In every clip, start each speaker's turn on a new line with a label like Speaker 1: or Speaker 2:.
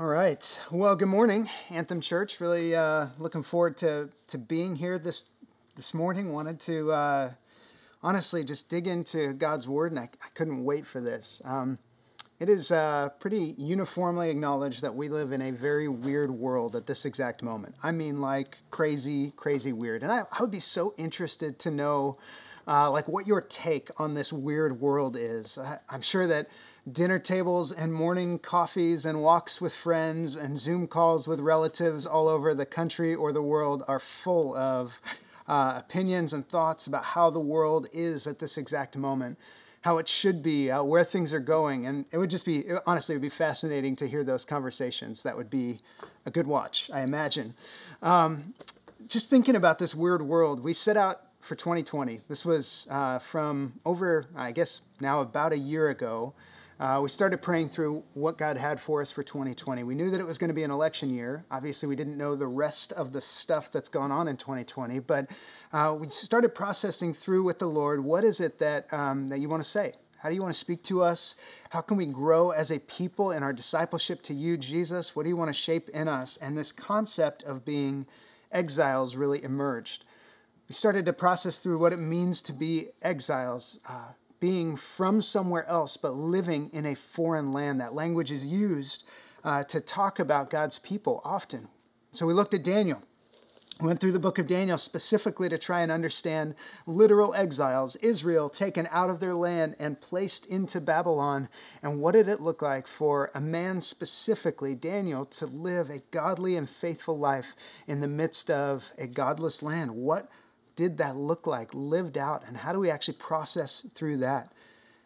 Speaker 1: All right. Well, good morning, Anthem Church. Really uh, looking forward to, to being here this this morning. Wanted to uh, honestly just dig into God's Word, and I, I couldn't wait for this. Um, it is uh, pretty uniformly acknowledged that we live in a very weird world at this exact moment. I mean, like crazy, crazy weird. And I, I would be so interested to know, uh, like, what your take on this weird world is. I, I'm sure that dinner tables and morning coffees and walks with friends and Zoom calls with relatives all over the country or the world are full of uh, opinions and thoughts about how the world is at this exact moment, how it should be, uh, where things are going. And it would just be, honestly, it would be fascinating to hear those conversations. That would be a good watch, I imagine. Um, just thinking about this weird world, we set out for 2020. This was uh, from over, I guess, now about a year ago uh, we started praying through what God had for us for 2020. We knew that it was going to be an election year. Obviously, we didn't know the rest of the stuff that's gone on in 2020, but uh, we started processing through with the Lord what is it that, um, that you want to say? How do you want to speak to us? How can we grow as a people in our discipleship to you, Jesus? What do you want to shape in us? And this concept of being exiles really emerged. We started to process through what it means to be exiles. Uh, being from somewhere else but living in a foreign land. That language is used uh, to talk about God's people often. So we looked at Daniel. We went through the book of Daniel specifically to try and understand literal exiles, Israel taken out of their land and placed into Babylon. And what did it look like for a man specifically, Daniel, to live a godly and faithful life in the midst of a godless land? What did that look like lived out and how do we actually process through that?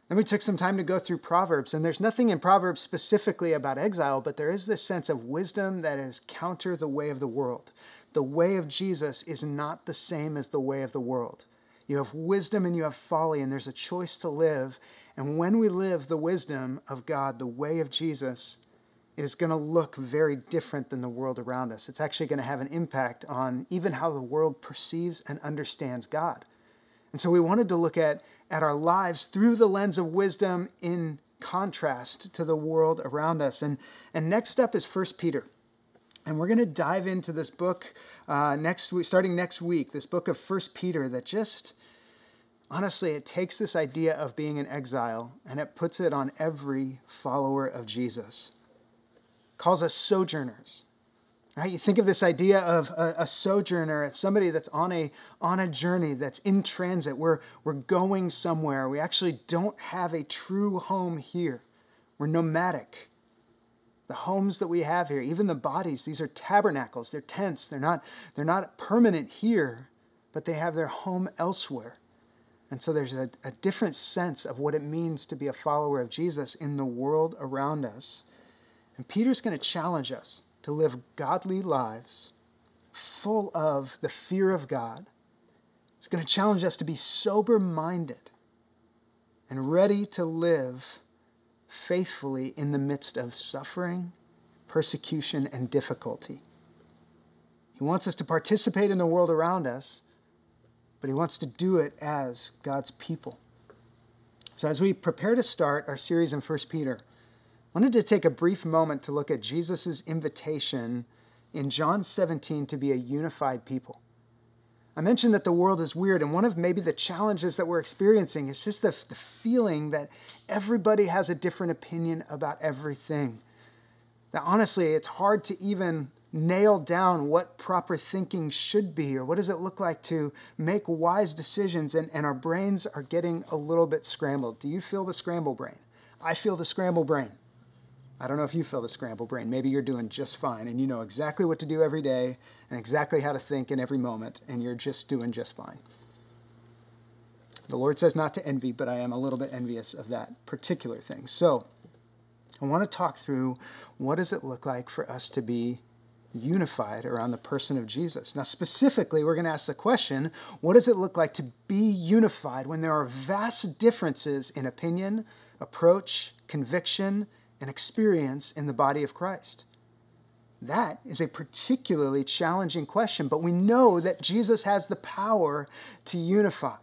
Speaker 1: Then we took some time to go through proverbs and there's nothing in proverbs specifically about exile but there is this sense of wisdom that is counter the way of the world. The way of jesus is not the same as the way of the world. You have wisdom and you have folly and there's a choice to live and when we live the wisdom of god the way of jesus it is going to look very different than the world around us. It's actually going to have an impact on even how the world perceives and understands God. And so we wanted to look at, at our lives through the lens of wisdom in contrast to the world around us. And, and next up is 1 Peter. And we're going to dive into this book uh, next week, starting next week, this book of 1 Peter that just, honestly, it takes this idea of being an exile and it puts it on every follower of Jesus calls us sojourners. Right? You think of this idea of a, a, sojourner as somebody that's on a, on a journey, that's in transit. We're, we're going somewhere. We actually don't have a true home here. We're nomadic. The homes that we have here, even the bodies, these are tabernacles. They're tents. They're not, they're not permanent here, but they have their home elsewhere. And so there's a, a different sense of what it means to be a follower of Jesus in the world around us. And Peter's going to challenge us to live godly lives full of the fear of God. He's going to challenge us to be sober minded and ready to live faithfully in the midst of suffering, persecution, and difficulty. He wants us to participate in the world around us, but he wants to do it as God's people. So, as we prepare to start our series in 1 Peter, wanted to take a brief moment to look at Jesus' invitation in John 17 to be a unified people. I mentioned that the world is weird, and one of maybe the challenges that we're experiencing is just the, the feeling that everybody has a different opinion about everything. That honestly, it's hard to even nail down what proper thinking should be or what does it look like to make wise decisions, and, and our brains are getting a little bit scrambled. Do you feel the scramble brain? I feel the scramble brain. I don't know if you feel the scramble brain. Maybe you're doing just fine and you know exactly what to do every day and exactly how to think in every moment, and you're just doing just fine. The Lord says not to envy, but I am a little bit envious of that particular thing. So, I want to talk through what does it look like for us to be unified around the person of Jesus. Now, specifically, we're going to ask the question what does it look like to be unified when there are vast differences in opinion, approach, conviction, and experience in the body of Christ? That is a particularly challenging question, but we know that Jesus has the power to unify.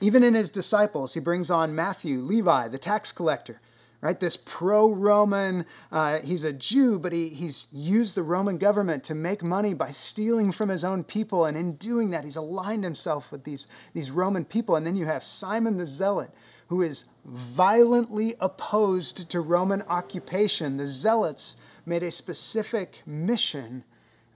Speaker 1: Even in his disciples, he brings on Matthew, Levi, the tax collector. right? This pro Roman, uh, he's a Jew, but he, he's used the Roman government to make money by stealing from his own people. And in doing that, he's aligned himself with these, these Roman people. And then you have Simon the Zealot, who is violently opposed to Roman occupation. The Zealots made a specific mission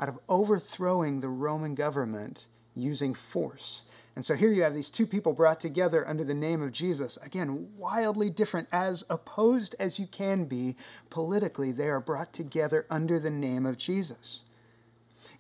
Speaker 1: out of overthrowing the Roman government using force. And so here you have these two people brought together under the name of Jesus. Again, wildly different, as opposed as you can be politically, they are brought together under the name of Jesus.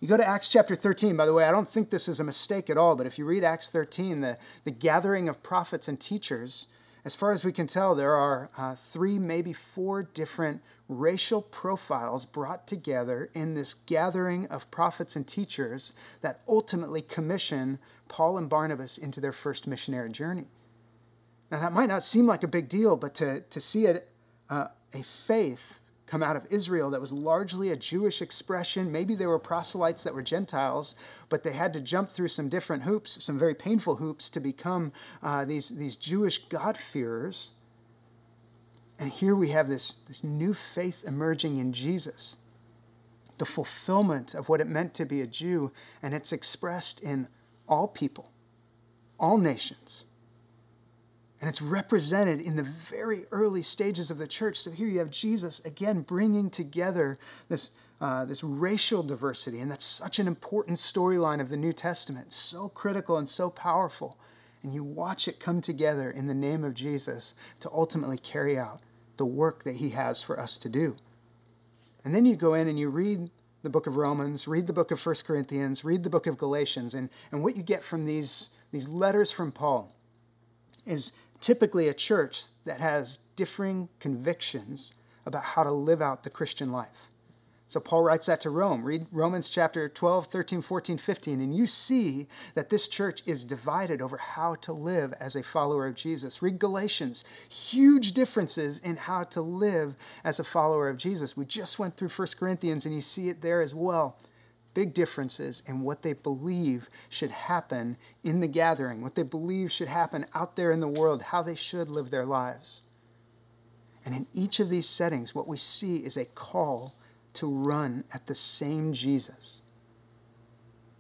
Speaker 1: You go to Acts chapter 13, by the way, I don't think this is a mistake at all, but if you read Acts 13, the, the gathering of prophets and teachers, as far as we can tell, there are uh, three, maybe four different racial profiles brought together in this gathering of prophets and teachers that ultimately commission Paul and Barnabas into their first missionary journey. Now, that might not seem like a big deal, but to, to see it, uh, a faith come out of Israel that was largely a Jewish expression. Maybe there were proselytes that were Gentiles, but they had to jump through some different hoops, some very painful hoops, to become uh, these, these Jewish God-fearers. And here we have this, this new faith emerging in Jesus, the fulfillment of what it meant to be a Jew, and it's expressed in all people, all nations. And it's represented in the very early stages of the church. So here you have Jesus again bringing together this, uh, this racial diversity. And that's such an important storyline of the New Testament, so critical and so powerful. And you watch it come together in the name of Jesus to ultimately carry out the work that he has for us to do. And then you go in and you read the book of Romans, read the book of 1 Corinthians, read the book of Galatians, and, and what you get from these, these letters from Paul is typically a church that has differing convictions about how to live out the Christian life. So Paul writes that to Rome. Read Romans chapter 12, 13, 14, 15, and you see that this church is divided over how to live as a follower of Jesus. Read Galatians. Huge differences in how to live as a follower of Jesus. We just went through 1 Corinthians and you see it there as well. Big differences in what they believe should happen in the gathering, what they believe should happen out there in the world, how they should live their lives. And in each of these settings, what we see is a call to run at the same Jesus.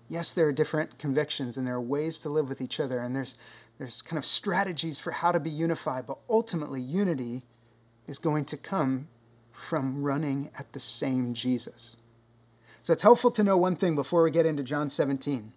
Speaker 1: Yes, there are different convictions and there are ways to live with each other, and there's, there's kind of strategies for how to be unified, but ultimately, unity is going to come from running at the same Jesus. So it's helpful to know one thing before we get into John 17.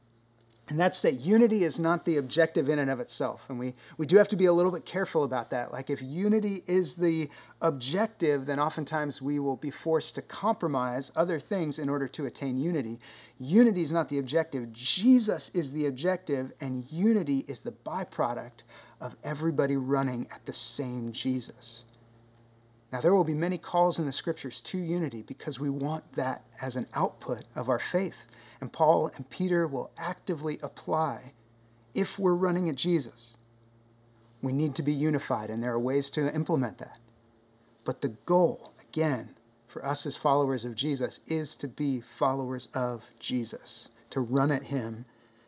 Speaker 1: And that's that unity is not the objective in and of itself. And we, we do have to be a little bit careful about that. Like, if unity is the objective, then oftentimes we will be forced to compromise other things in order to attain unity. Unity is not the objective, Jesus is the objective, and unity is the byproduct of everybody running at the same Jesus. Now, there will be many calls in the scriptures to unity because we want that as an output of our faith and Paul and Peter will actively apply if we're running at Jesus. We need to be unified, and there are ways to implement that. But the goal, again, for us as followers of Jesus is to be followers of Jesus, to run at Him.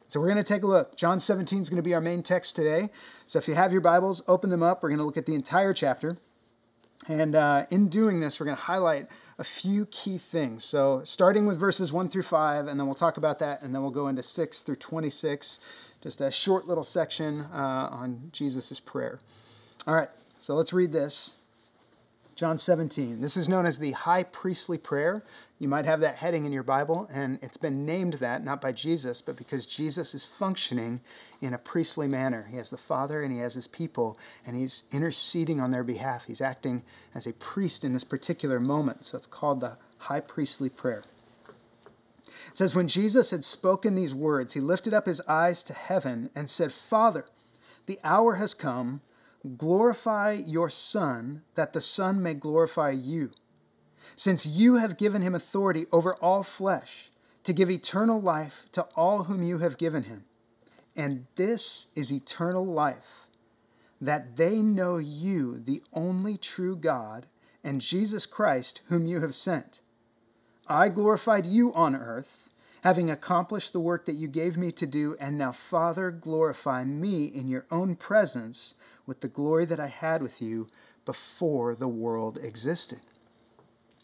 Speaker 1: So we're going to take a look. John 17 is going to be our main text today. So if you have your Bibles, open them up. We're going to look at the entire chapter. And uh, in doing this, we're going to highlight a few key things. So, starting with verses 1 through 5, and then we'll talk about that, and then we'll go into 6 through 26, just a short little section uh, on Jesus' prayer. All right, so let's read this. John 17. This is known as the high priestly prayer. You might have that heading in your Bible, and it's been named that not by Jesus, but because Jesus is functioning in a priestly manner. He has the Father and he has his people, and he's interceding on their behalf. He's acting as a priest in this particular moment. So it's called the high priestly prayer. It says, When Jesus had spoken these words, he lifted up his eyes to heaven and said, Father, the hour has come. Glorify your Son, that the Son may glorify you since you have given him authority over all flesh to give eternal life to all whom you have given him. And this is eternal life, that they know you, the only true God, and Jesus Christ, whom you have sent. I glorified you on earth, having accomplished the work that you gave me to do, and now, Father, glorify me in your own presence with the glory that I had with you before the world existed.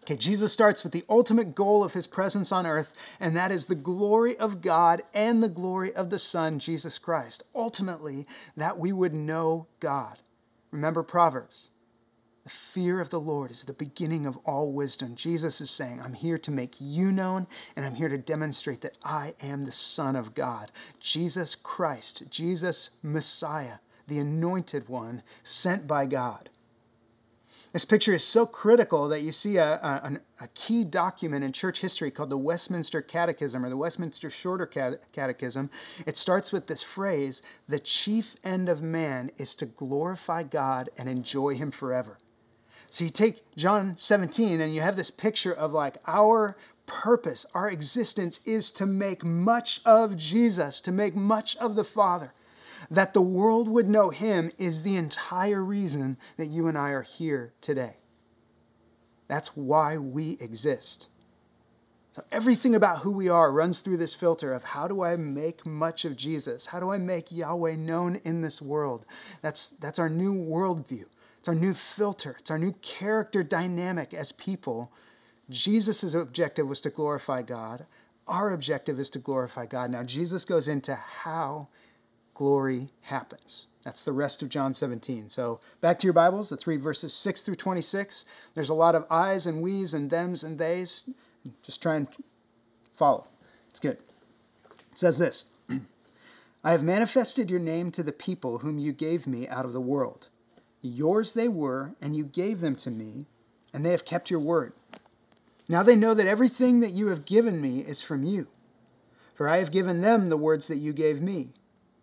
Speaker 1: Okay, Jesus starts with the ultimate goal of his presence on earth, and that is the glory of God and the glory of the Son, Jesus Christ. Ultimately, that we would know God. Remember Proverbs. The fear of the Lord is the beginning of all wisdom. Jesus is saying, I'm here to make you known, and I'm here to demonstrate that I am the Son of God. Jesus Christ, Jesus Messiah, the anointed one sent by God. This picture is so critical that you see a, a, a, key document in church history called the Westminster Catechism or the Westminster Shorter Catechism. It starts with this phrase The chief end of man is to glorify God and enjoy Him forever. So you take John 17 and you have this picture of like our purpose, our existence is to make much of Jesus, to make much of the Father that the world would know him is the entire reason that you and I are here today. That's why we exist. So everything about who we are runs through this filter of how do I make much of Jesus? How do I make Yahweh known in this world? That's, that's our new worldview. It's our new filter. It's our new character dynamic as people. Jesus' objective was to glorify God. Our objective is to glorify God. Now, Jesus goes into how glory happens. That's the rest of John 17. So back to your Bibles. Let's read verses 6 through 26. There's a lot of I's and we's and thems and they's. Just try and follow. It's good. It says this I have manifested your name to the people whom you gave me out of the world. Yours they were, and you gave them to me, and they have kept your word. Now they know that everything that you have given me is from you. For I have given them the words that you gave me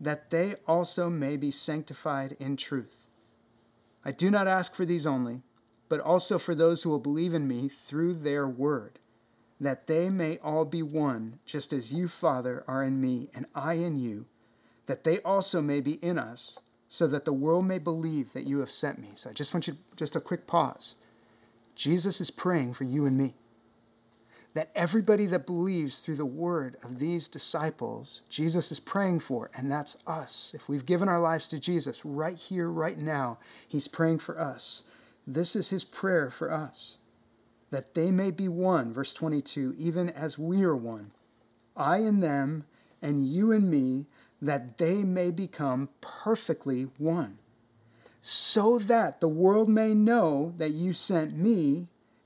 Speaker 1: that they also may be sanctified in truth. I do not ask for these only, but also for those who will believe in me through their word, that they may all be one, just as you, Father, are in me, and I in you, that they also may be in us, so that the world may believe that you have sent me. So I just want you, just a quick pause. Jesus is praying for you and me that everybody that believes through the word of these disciples, Jesus is praying for, and that's us. If we've given our lives to Jesus right here, right now, He's praying for us. This is His prayer for us that they may be one, verse 22, even as we are one. I and them, and you and me, that they may become perfectly one, so that the world may know that you sent me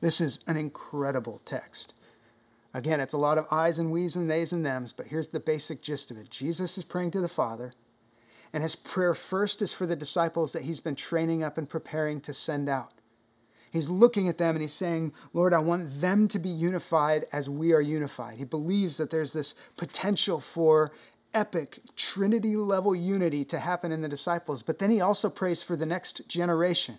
Speaker 1: This is an incredible text. Again, it's a lot of I's and we's and they's and them's, but here's the basic gist of it Jesus is praying to the Father, and his prayer first is for the disciples that he's been training up and preparing to send out. He's looking at them and he's saying, Lord, I want them to be unified as we are unified. He believes that there's this potential for epic Trinity level unity to happen in the disciples. But then he also prays for the next generation.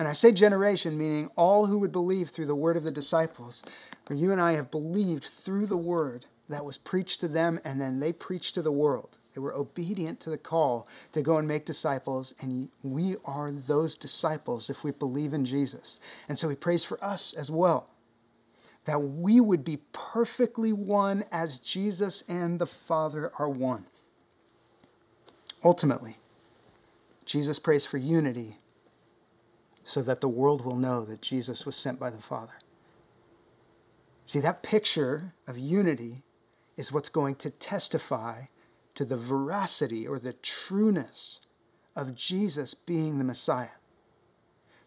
Speaker 1: And I say generation, meaning all who would believe through the word of the disciples. For you and I have believed through the word that was preached to them, and then they preached to the world. They were obedient to the call to go and make disciples, and we are those disciples if we believe in Jesus. And so he prays for us as well that we would be perfectly one as Jesus and the Father are one. Ultimately, Jesus prays for unity so that the world will know that Jesus was sent by the Father. See, that picture of unity is what's going to testify to the veracity or the trueness of Jesus being the Messiah.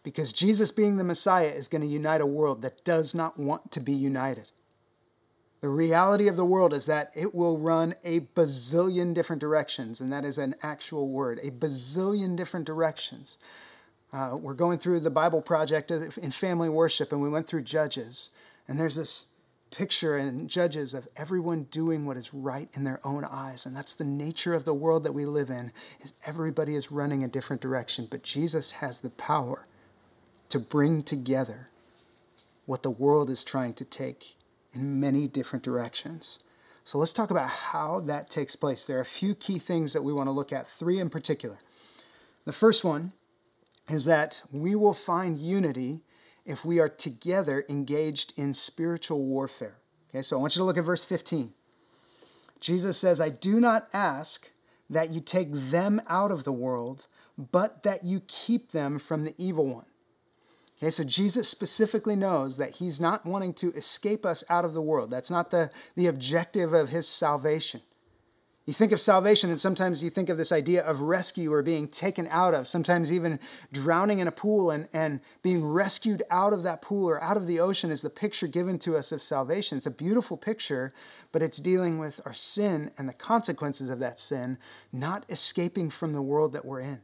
Speaker 1: Because Jesus being the Messiah is going to unite a world that does not want to be united. The reality of the world is that it will run a bazillion different directions, and that is an actual word a bazillion different directions. Uh, we're going through the Bible project in family worship, and we went through Judges, and there's this picture in Judges of everyone doing what is right in their own eyes. And that's the nature of the world that we live in, is everybody is running a different direction. But Jesus has the power to bring together what the world is trying to take in many different directions. So let's talk about how that takes place. There are a few key things that we want to look at, three in particular. The first one is that we will find unity if we are together engaged in spiritual warfare. Okay, so I want you to look at verse 15. Jesus says, I do not ask that you take them out of the world, but that you keep them from the evil one. Okay, so Jesus specifically knows that he's not wanting to escape us out of the world. That's not the, the objective of his salvation. You think of salvation, and sometimes you think of this idea of rescue or being taken out of, sometimes even drowning in a pool and, and being rescued out of that pool or out of the ocean is the picture given to us of salvation. It's a beautiful picture, but it's dealing with our sin and the consequences of that sin, not escaping from the world that we're in.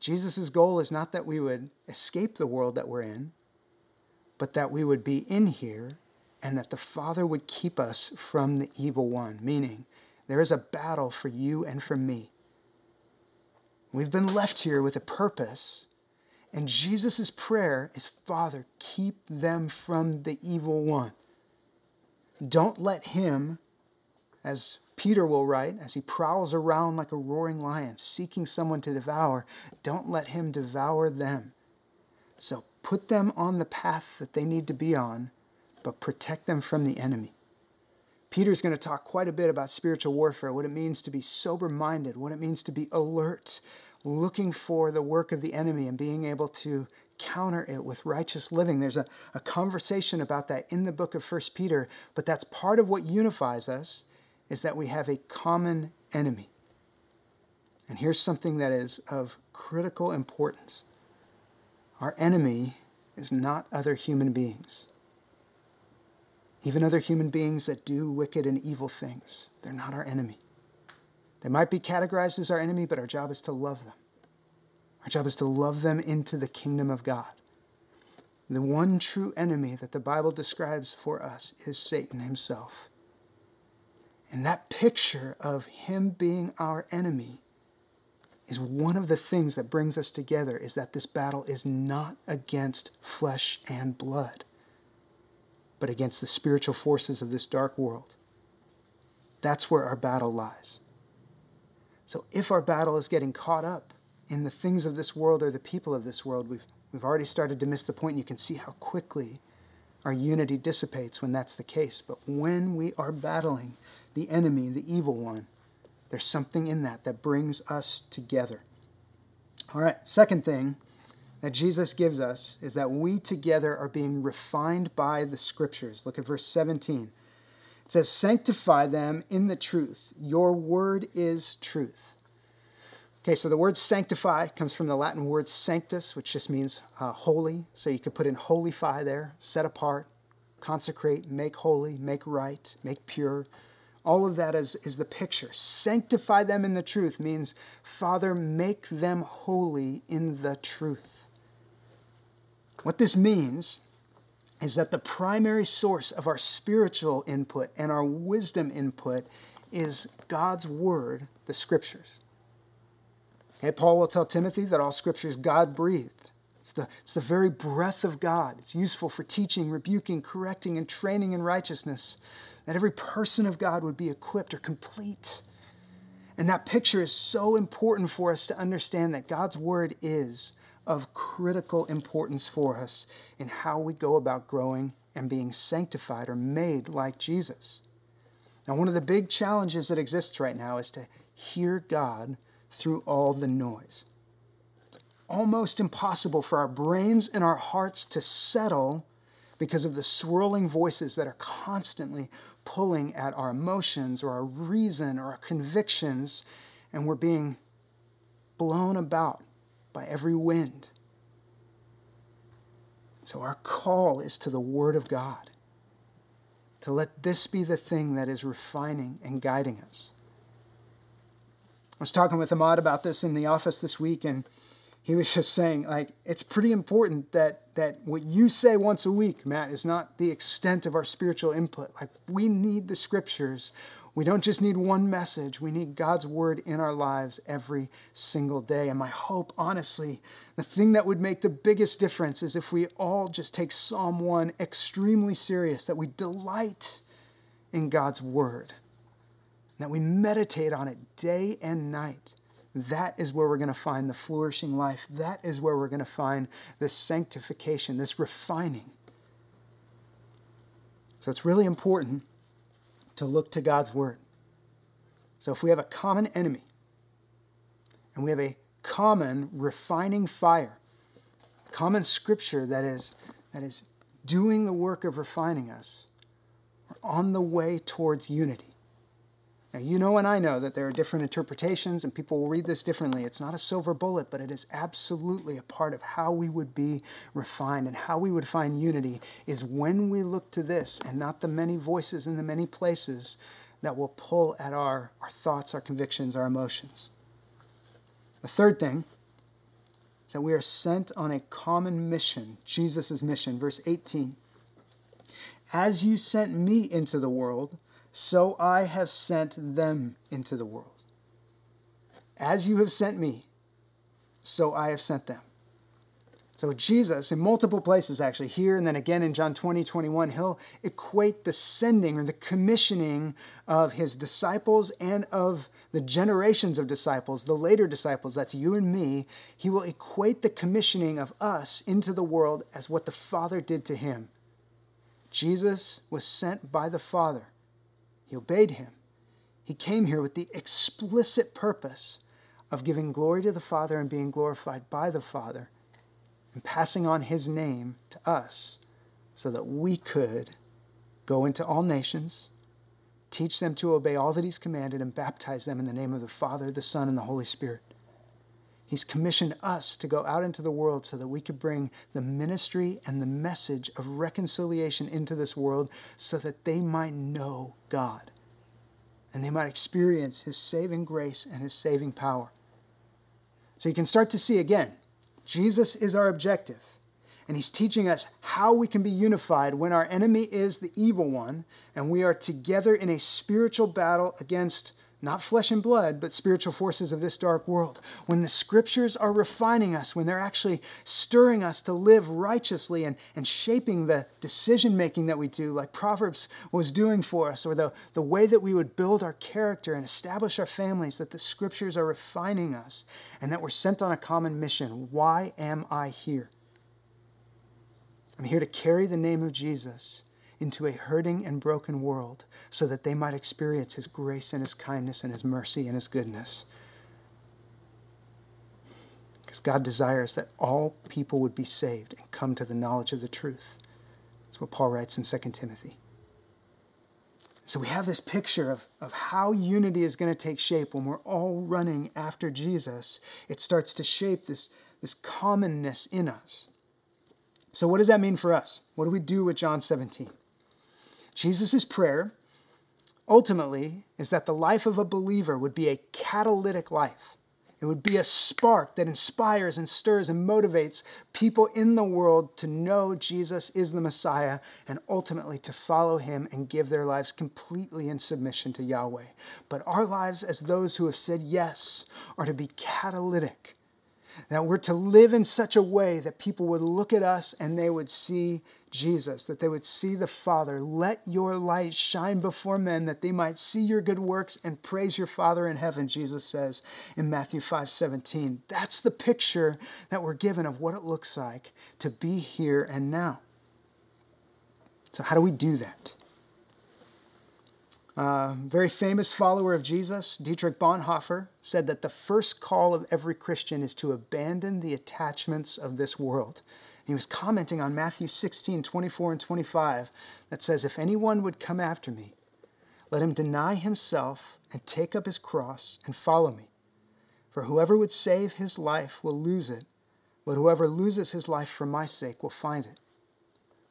Speaker 1: Jesus' goal is not that we would escape the world that we're in, but that we would be in here and that the Father would keep us from the evil one, meaning, there is a battle for you and for me. We've been left here with a purpose, and Jesus' prayer is Father, keep them from the evil one. Don't let him, as Peter will write, as he prowls around like a roaring lion, seeking someone to devour, don't let him devour them. So put them on the path that they need to be on, but protect them from the enemy. Peter's going to talk quite a bit about spiritual warfare, what it means to be sober minded, what it means to be alert, looking for the work of the enemy and being able to counter it with righteous living. There's a, a conversation about that in the book of First Peter, but that's part of what unifies us is that we have a common enemy. And here's something that is of critical importance. Our enemy is not other human beings even other human beings that do wicked and evil things. They're not our enemy. They might be categorized as our enemy, but our job is to love them. Our job is to love them into the kingdom of God. The one true enemy that the Bible describes for us is Satan himself. And that picture of him being our enemy is one of the things that brings us together is that this battle is not against flesh and blood but against the spiritual forces of this dark world. That's where our battle lies. So if our battle is getting caught up in the things of this world or the people of this world, we've, we've already started to miss the point. You can see how quickly our unity dissipates when that's the case. But when we are battling the enemy, the evil one, there's something in that that brings us together. All right, second thing that Jesus gives us is that we together are being refined by the scriptures. Look at verse 17. It says, Sanctify them in the truth. Your word is truth. Okay, so the word sanctify comes from the Latin word sanctus, which just means uh, holy. So you could put in holify there, set apart, consecrate, make holy, make right, make pure. All of that is, is the picture. Sanctify them in the truth means, Father, make them holy in the truth. What this means is that the primary source of our spiritual input and our wisdom input is God's Word, the Scriptures. Okay, Paul will tell Timothy that all Scripture is God breathed. It's the, it's the very breath of God. It's useful for teaching, rebuking, correcting, and training in righteousness, that every person of God would be equipped or complete. And that picture is so important for us to understand that God's Word is of critical importance for us in how we go about growing and being sanctified or made like Jesus. Now, one of the big challenges that exists right now is to hear God through all the noise. It's almost impossible for our brains and our hearts to settle because of the swirling voices that are constantly pulling at our emotions or our reason or our convictions, and we're being blown about by every wind. So, our call is to the Word of God, to let this be the thing that is refining and guiding us. I was talking with Ahmad about this in the office this week, and he was just saying, like, it's pretty important that, that what you say once a week, Matt, is not the extent of our spiritual input. Like, we need the scriptures we don't just need one message, we need God's word in our lives every single day. And my hope, honestly, the thing that would make the biggest difference is if we all just take Psalm 1 extremely serious, that we delight in God's word, that we meditate on it day and night. That is where we're going to find the flourishing life. That is where we're going to find this sanctification, this refining. So it's really important to look to God's word. So if we have a common enemy and we have a common refining fire, common scripture that is, that is doing the work of refining us, we're on the way towards unity. Now, you know and I know that there are different interpretations and people will read this differently. It's not a silver bullet, but it is absolutely a part of how we would be refined and how we would find unity is when we look to this and not the many voices in the many places that will pull at our, our thoughts, our convictions, our emotions. The third thing is that we are sent on a common mission, Jesus' mission. Verse 18 As you sent me into the world, so I have sent them into the world. As you have sent me, so I have sent them. So Jesus, in multiple places actually, here and then again in John 20, 21, he'll equate the sending or the commissioning of his disciples and of the generations of disciples, the later disciples, that's you and me, he will equate the commissioning of us into the world as what the Father did to him. Jesus was sent by the Father he obeyed him. He came here with the explicit purpose of giving glory to the Father and being glorified by the Father and passing on his name to us so that we could go into all nations, teach them to obey all that he's commanded, and baptize them in the name of the Father, the Son, and the Holy Spirit. He's commissioned us to go out into the world so that we could bring the ministry and the message of reconciliation into this world so that they might know God and they might experience His saving grace and His saving power. So you can start to see again, Jesus is our objective. And he's teaching us how we can be unified when our enemy is the evil one and we are together in a spiritual battle against not flesh and blood, but spiritual forces of this dark world. When the scriptures are refining us, when they're actually stirring us to live righteously and, and shaping the decision making that we do, like Proverbs was doing for us, or the, the way that we would build our character and establish our families, that the scriptures are refining us and that we're sent on a common mission. Why am I here? I'm here to carry the name of Jesus into a hurting and broken world so that they might experience His grace and His kindness and His mercy and His goodness. Because God desires that all people would be saved and come to the knowledge of the truth. That's what Paul writes in 2 Timothy. So we have this picture of, of how unity is going to take shape when we're all running after Jesus. It starts to shape this, this commonness in us. So, what does that mean for us? What do we do with John 17? Jesus' prayer ultimately is that the life of a believer would be a catalytic life. It would be a spark that inspires and stirs and motivates people in the world to know Jesus is the Messiah and ultimately to follow him and give their lives completely in submission to Yahweh. But our lives, as those who have said yes, are to be catalytic. That we're to live in such a way that people would look at us and they would see Jesus, that they would see the Father. Let your light shine before men that they might see your good works and praise your Father in heaven, Jesus says in Matthew 5 17. That's the picture that we're given of what it looks like to be here and now. So, how do we do that? Uh, very famous follower of Jesus, Dietrich Bonhoeffer, said that the first call of every Christian is to abandon the attachments of this world he was commenting on Matthew 16, 24, and 25 that says, If anyone would come after me, let him deny himself and take up his cross and follow me. For whoever would save his life will lose it, but whoever loses his life for my sake will find it.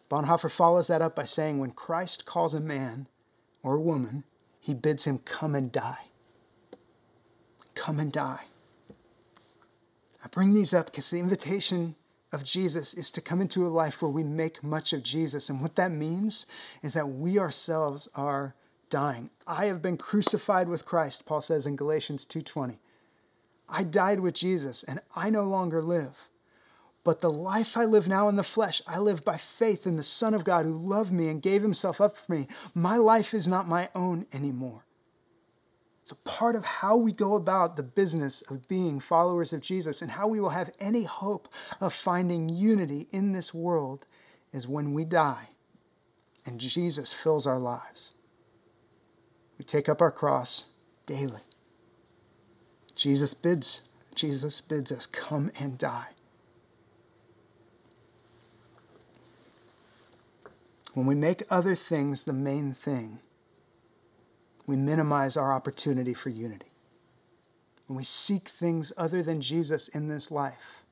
Speaker 1: Bonhoeffer follows that up by saying, When Christ calls a man or woman, he bids him come and die. Come and die. I bring these up because the invitation of Jesus is to come into a life where we make much of Jesus. And what that means is that we ourselves are dying. I have been crucified with Christ, Paul says in Galatians 2:20. I died with Jesus and I no longer live. But the life I live now in the flesh, I live by faith in the Son of God who loved me and gave himself up for me. My life is not my own anymore. So, part of how we go about the business of being followers of Jesus and how we will have any hope of finding unity in this world is when we die and Jesus fills our lives. We take up our cross daily. Jesus bids, Jesus bids us come and die. When we make other things the main thing, we minimize our opportunity for unity. When we seek things other than Jesus in this life,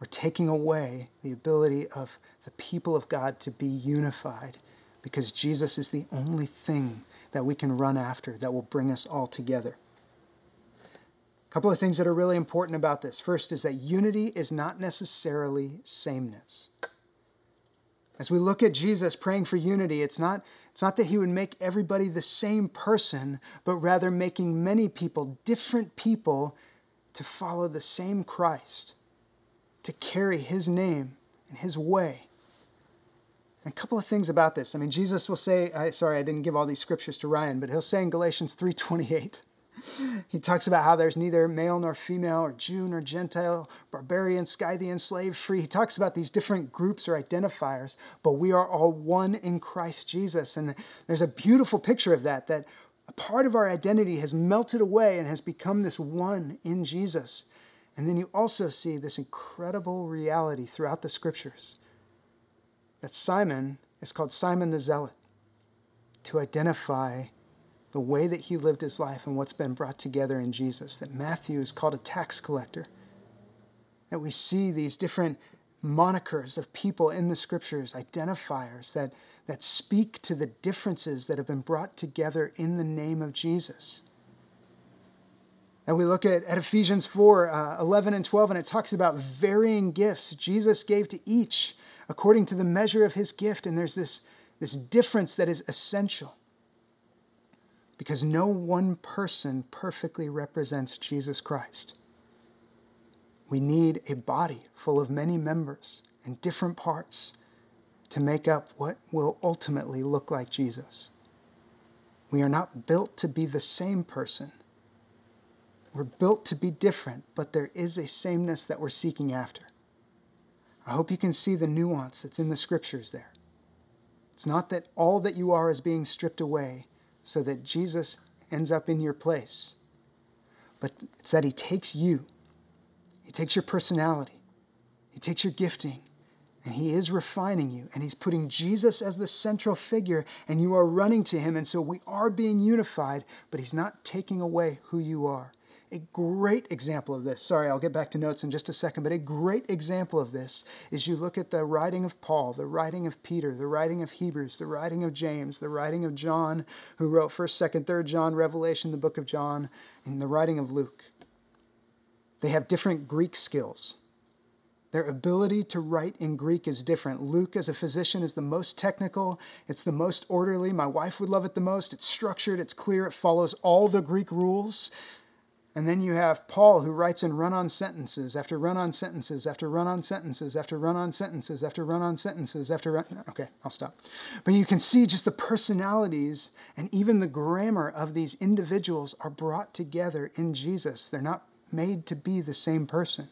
Speaker 1: we're taking away the ability of the people of God to be unified because Jesus is the only thing that we can run after that will bring us all together. A couple of things that are really important about this. First is that unity is not necessarily sameness. As we look at Jesus praying for unity, it's not it's not that he would make everybody the same person, but rather making many people, different people, to follow the same Christ, to carry his name and his way. And a couple of things about this. I mean, Jesus will say, I, sorry, I didn't give all these scriptures to Ryan, but he'll say in Galatians 3:28, he talks about how there's neither male nor female, or Jew nor Gentile, barbarian, Scythian, slave, free. He talks about these different groups or identifiers, but we are all one in Christ Jesus. And there's a beautiful picture of that, that a part of our identity has melted away and has become this one in Jesus. And then you also see this incredible reality throughout the scriptures that Simon is called Simon the Zealot to identify the way that he lived his life and what's been brought together in Jesus. That Matthew is called a tax collector. That we see these different monikers of people in the scriptures, identifiers that, that speak to the differences that have been brought together in the name of Jesus. And we look at, at Ephesians 4 uh, 11 and 12, and it talks about varying gifts Jesus gave to each according to the measure of his gift. And there's this, this difference that is essential because no one person perfectly represents Jesus Christ. We need a body full of many members and different parts to make up what will ultimately look like Jesus. We are not built to be the same person. We're built to be different, but there is a sameness that we're seeking after. I hope you can see the nuance that's in the scriptures there. It's not that all that you are is being stripped away, so that Jesus ends up in your place. But it's that He takes you, He takes your personality, He takes your gifting, and He is refining you, and He's putting Jesus as the central figure, and you are running to Him. And so we are being unified, but He's not taking away who you are. A great example of this, sorry, I'll get back to notes in just a second, but a great example of this is you look at the writing of Paul, the writing of Peter, the writing of Hebrews, the writing of James, the writing of John, who wrote 1st, 2nd, 3rd John, Revelation, the book of John, and the writing of Luke. They have different Greek skills. Their ability to write in Greek is different. Luke, as a physician, is the most technical, it's the most orderly. My wife would love it the most. It's structured, it's clear, it follows all the Greek rules. And then you have Paul who writes in run on sentences after run on sentences after run on sentences after run on sentences after run on sentences after run. Okay, I'll stop. But you can see just the personalities and even the grammar of these individuals are brought together in Jesus. They're not made to be the same person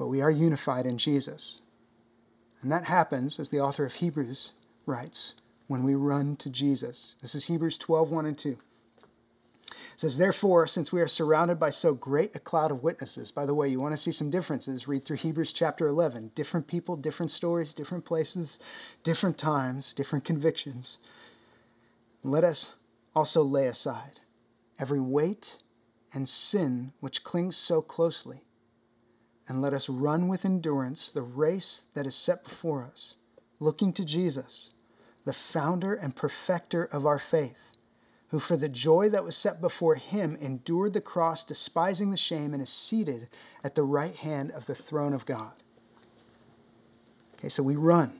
Speaker 1: but we are unified in Jesus. And that happens, as the author of Hebrews writes, when we run to Jesus. This is Hebrews 12, 1 and 2. It says, Therefore, since we are surrounded by so great a cloud of witnesses, by the way, you want to see some differences, read through Hebrews chapter 11. Different people, different stories, different places, different times, different convictions. Let us also lay aside every weight and sin which clings so closely and let us run with endurance the race that is set before us, looking to Jesus, the founder and perfecter of our faith, who for the joy that was set before him endured the cross, despising the shame, and is seated at the right hand of the throne of God. Okay, so we run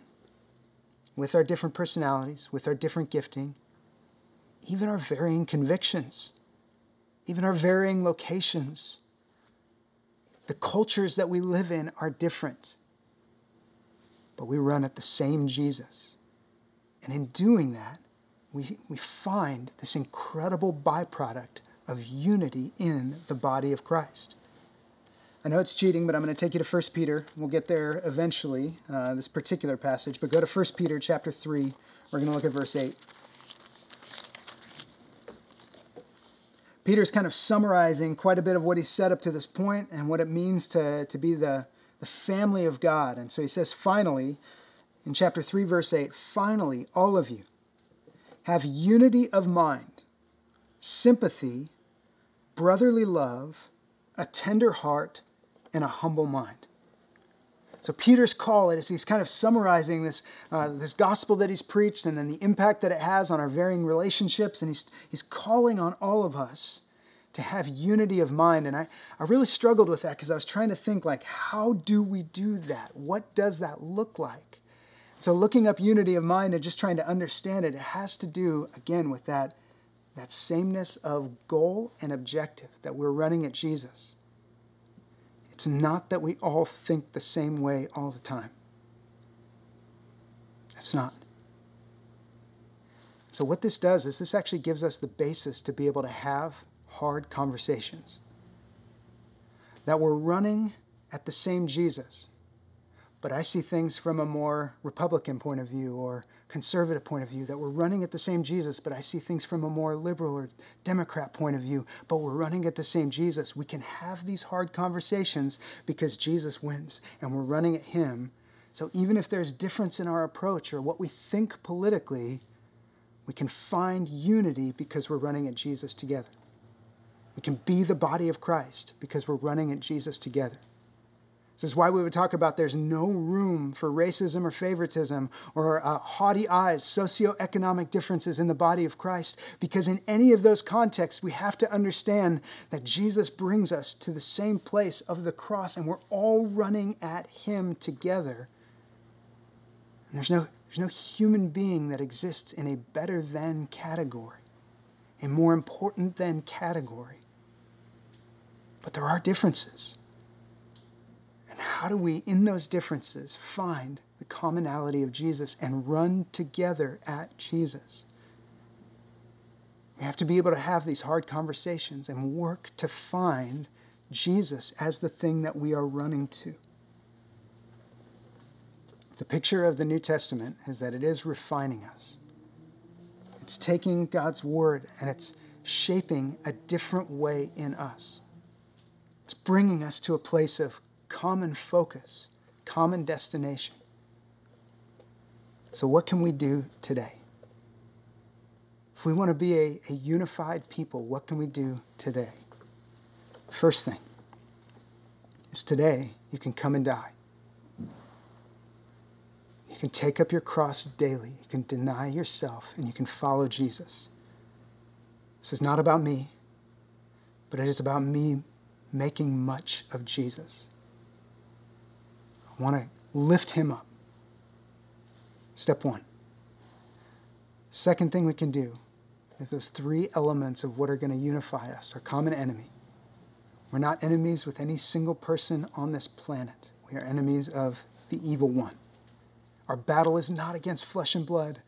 Speaker 1: with our different personalities, with our different gifting, even our varying convictions, even our varying locations the cultures that we live in are different, but we run at the same Jesus. And in doing that, we, we find this incredible byproduct of unity in the body of Christ. I know it's cheating, but I'm going to take you to 1 Peter. We'll get there eventually, uh, this particular passage. But go to 1 Peter chapter 3. We're going to look at verse 8. Peter's kind of summarizing quite a bit of what he's said up to this point and what it means to, to be the, the family of God. And so he says, finally, in chapter 3, verse 8, finally, all of you have unity of mind, sympathy, brotherly love, a tender heart, and a humble mind. So Peter's call is he's kind of summarizing this, uh, this gospel that he's preached and then the impact that it has on our varying relationships. And he's, he's calling on all of us to have unity of mind. And I, I really struggled with that because I was trying to think like, how do we do that? What does that look like? So looking up unity of mind and just trying to understand it, it has to do, again, with that, that sameness of goal and objective that we're running at Jesus. It's not that we all think the same way all the time. It's not. So, what this does is this actually gives us the basis to be able to have hard conversations. That we're running at the same Jesus, but I see things from a more Republican point of view or conservative point of view, that we're running at the same Jesus, but I see things from a more liberal or Democrat point of view, but we're running at the same Jesus. We can have these hard conversations because Jesus wins and we're running at Him. So even if there's difference in our approach or what we think politically, we can find unity because we're running at Jesus together. We can be the body of Christ because we're running at Jesus together. This is why we would talk about there's no room for racism or favoritism or uh, haughty eyes, socioeconomic differences in the body of Christ, because in any of those contexts, we have to understand that Jesus brings us to the same place of the cross and we're all running at Him together. And there's no, there's no human being that exists in a better than category, a more important than category. But there are differences how do we, in those differences, find the commonality of Jesus and run together at Jesus? We have to be able to have these hard conversations and work to find Jesus as the thing that we are running to. The picture of the New Testament is that it is refining us. It's taking God's word and it's shaping a different way in us. It's bringing us to a place of common focus, common destination. So, what can we do today? If we want to be a, a unified people, what can we do today? First thing is today you can come and die. You can take up your cross daily. You can deny yourself and you can follow Jesus. This is not about me. but it is about me making much of Jesus. Want to lift him up. Step one. Second thing we can do is those three elements of what are going to unify us our common enemy. We're not enemies with any single person on this planet, we are enemies of the evil one. Our battle is not against flesh and blood,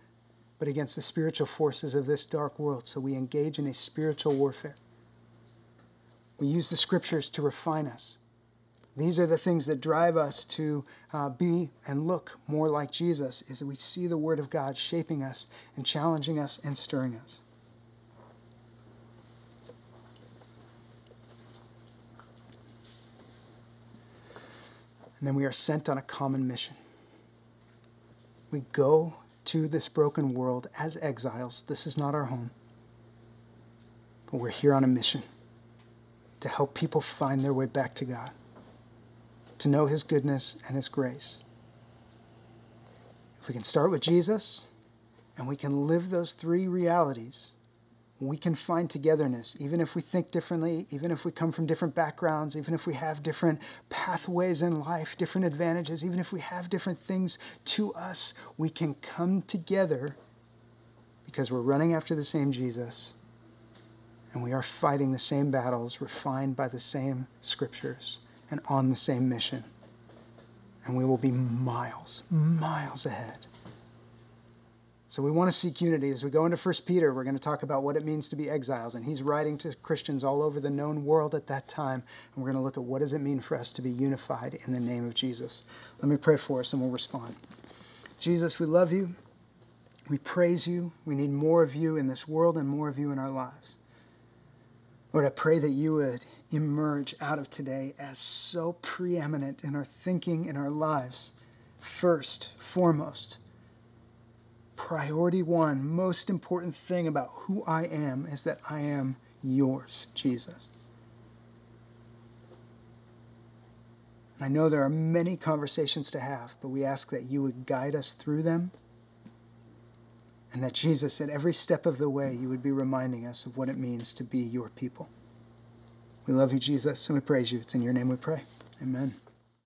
Speaker 1: but against the spiritual forces of this dark world. So we engage in a spiritual warfare. We use the scriptures to refine us. These are the things that drive us to uh, be and look more like Jesus, is that we see the Word of God shaping us and challenging us and stirring us. And then we are sent on a common mission. We go to this broken world as exiles. This is not our home. But we're here on a mission to help people find their way back to God, to know His goodness and His grace. If we can start with Jesus and we can live those three realities, we can find togetherness, even if we think differently, even if we come from different backgrounds, even if we have different pathways in life, different advantages, even if we have different things to us, we can come together because we're running after the same Jesus and we are fighting the same battles, refined by the same scriptures, and on the same mission. And we will be miles, miles ahead so we want to seek unity. As we go into 1 Peter, we're going to talk about what it means to be exiles. And he's writing to Christians all over the known world at that time. And we're going to look at what does it mean for us to be unified in the name of Jesus. Let me pray for us and we'll respond. Jesus, we love you. We praise you. We need more of you in this world and more of you in our lives. Lord, I pray that you would emerge out of today as so preeminent in our thinking, in our lives, first, foremost priority one, most important thing about who I am is that I am yours, Jesus. I know there are many conversations to have, but we ask that you would guide us through them and that Jesus, at every step of the way, you would be reminding us of what it means to be your people. We love you, Jesus, and we praise you. It's in your name we pray. Amen.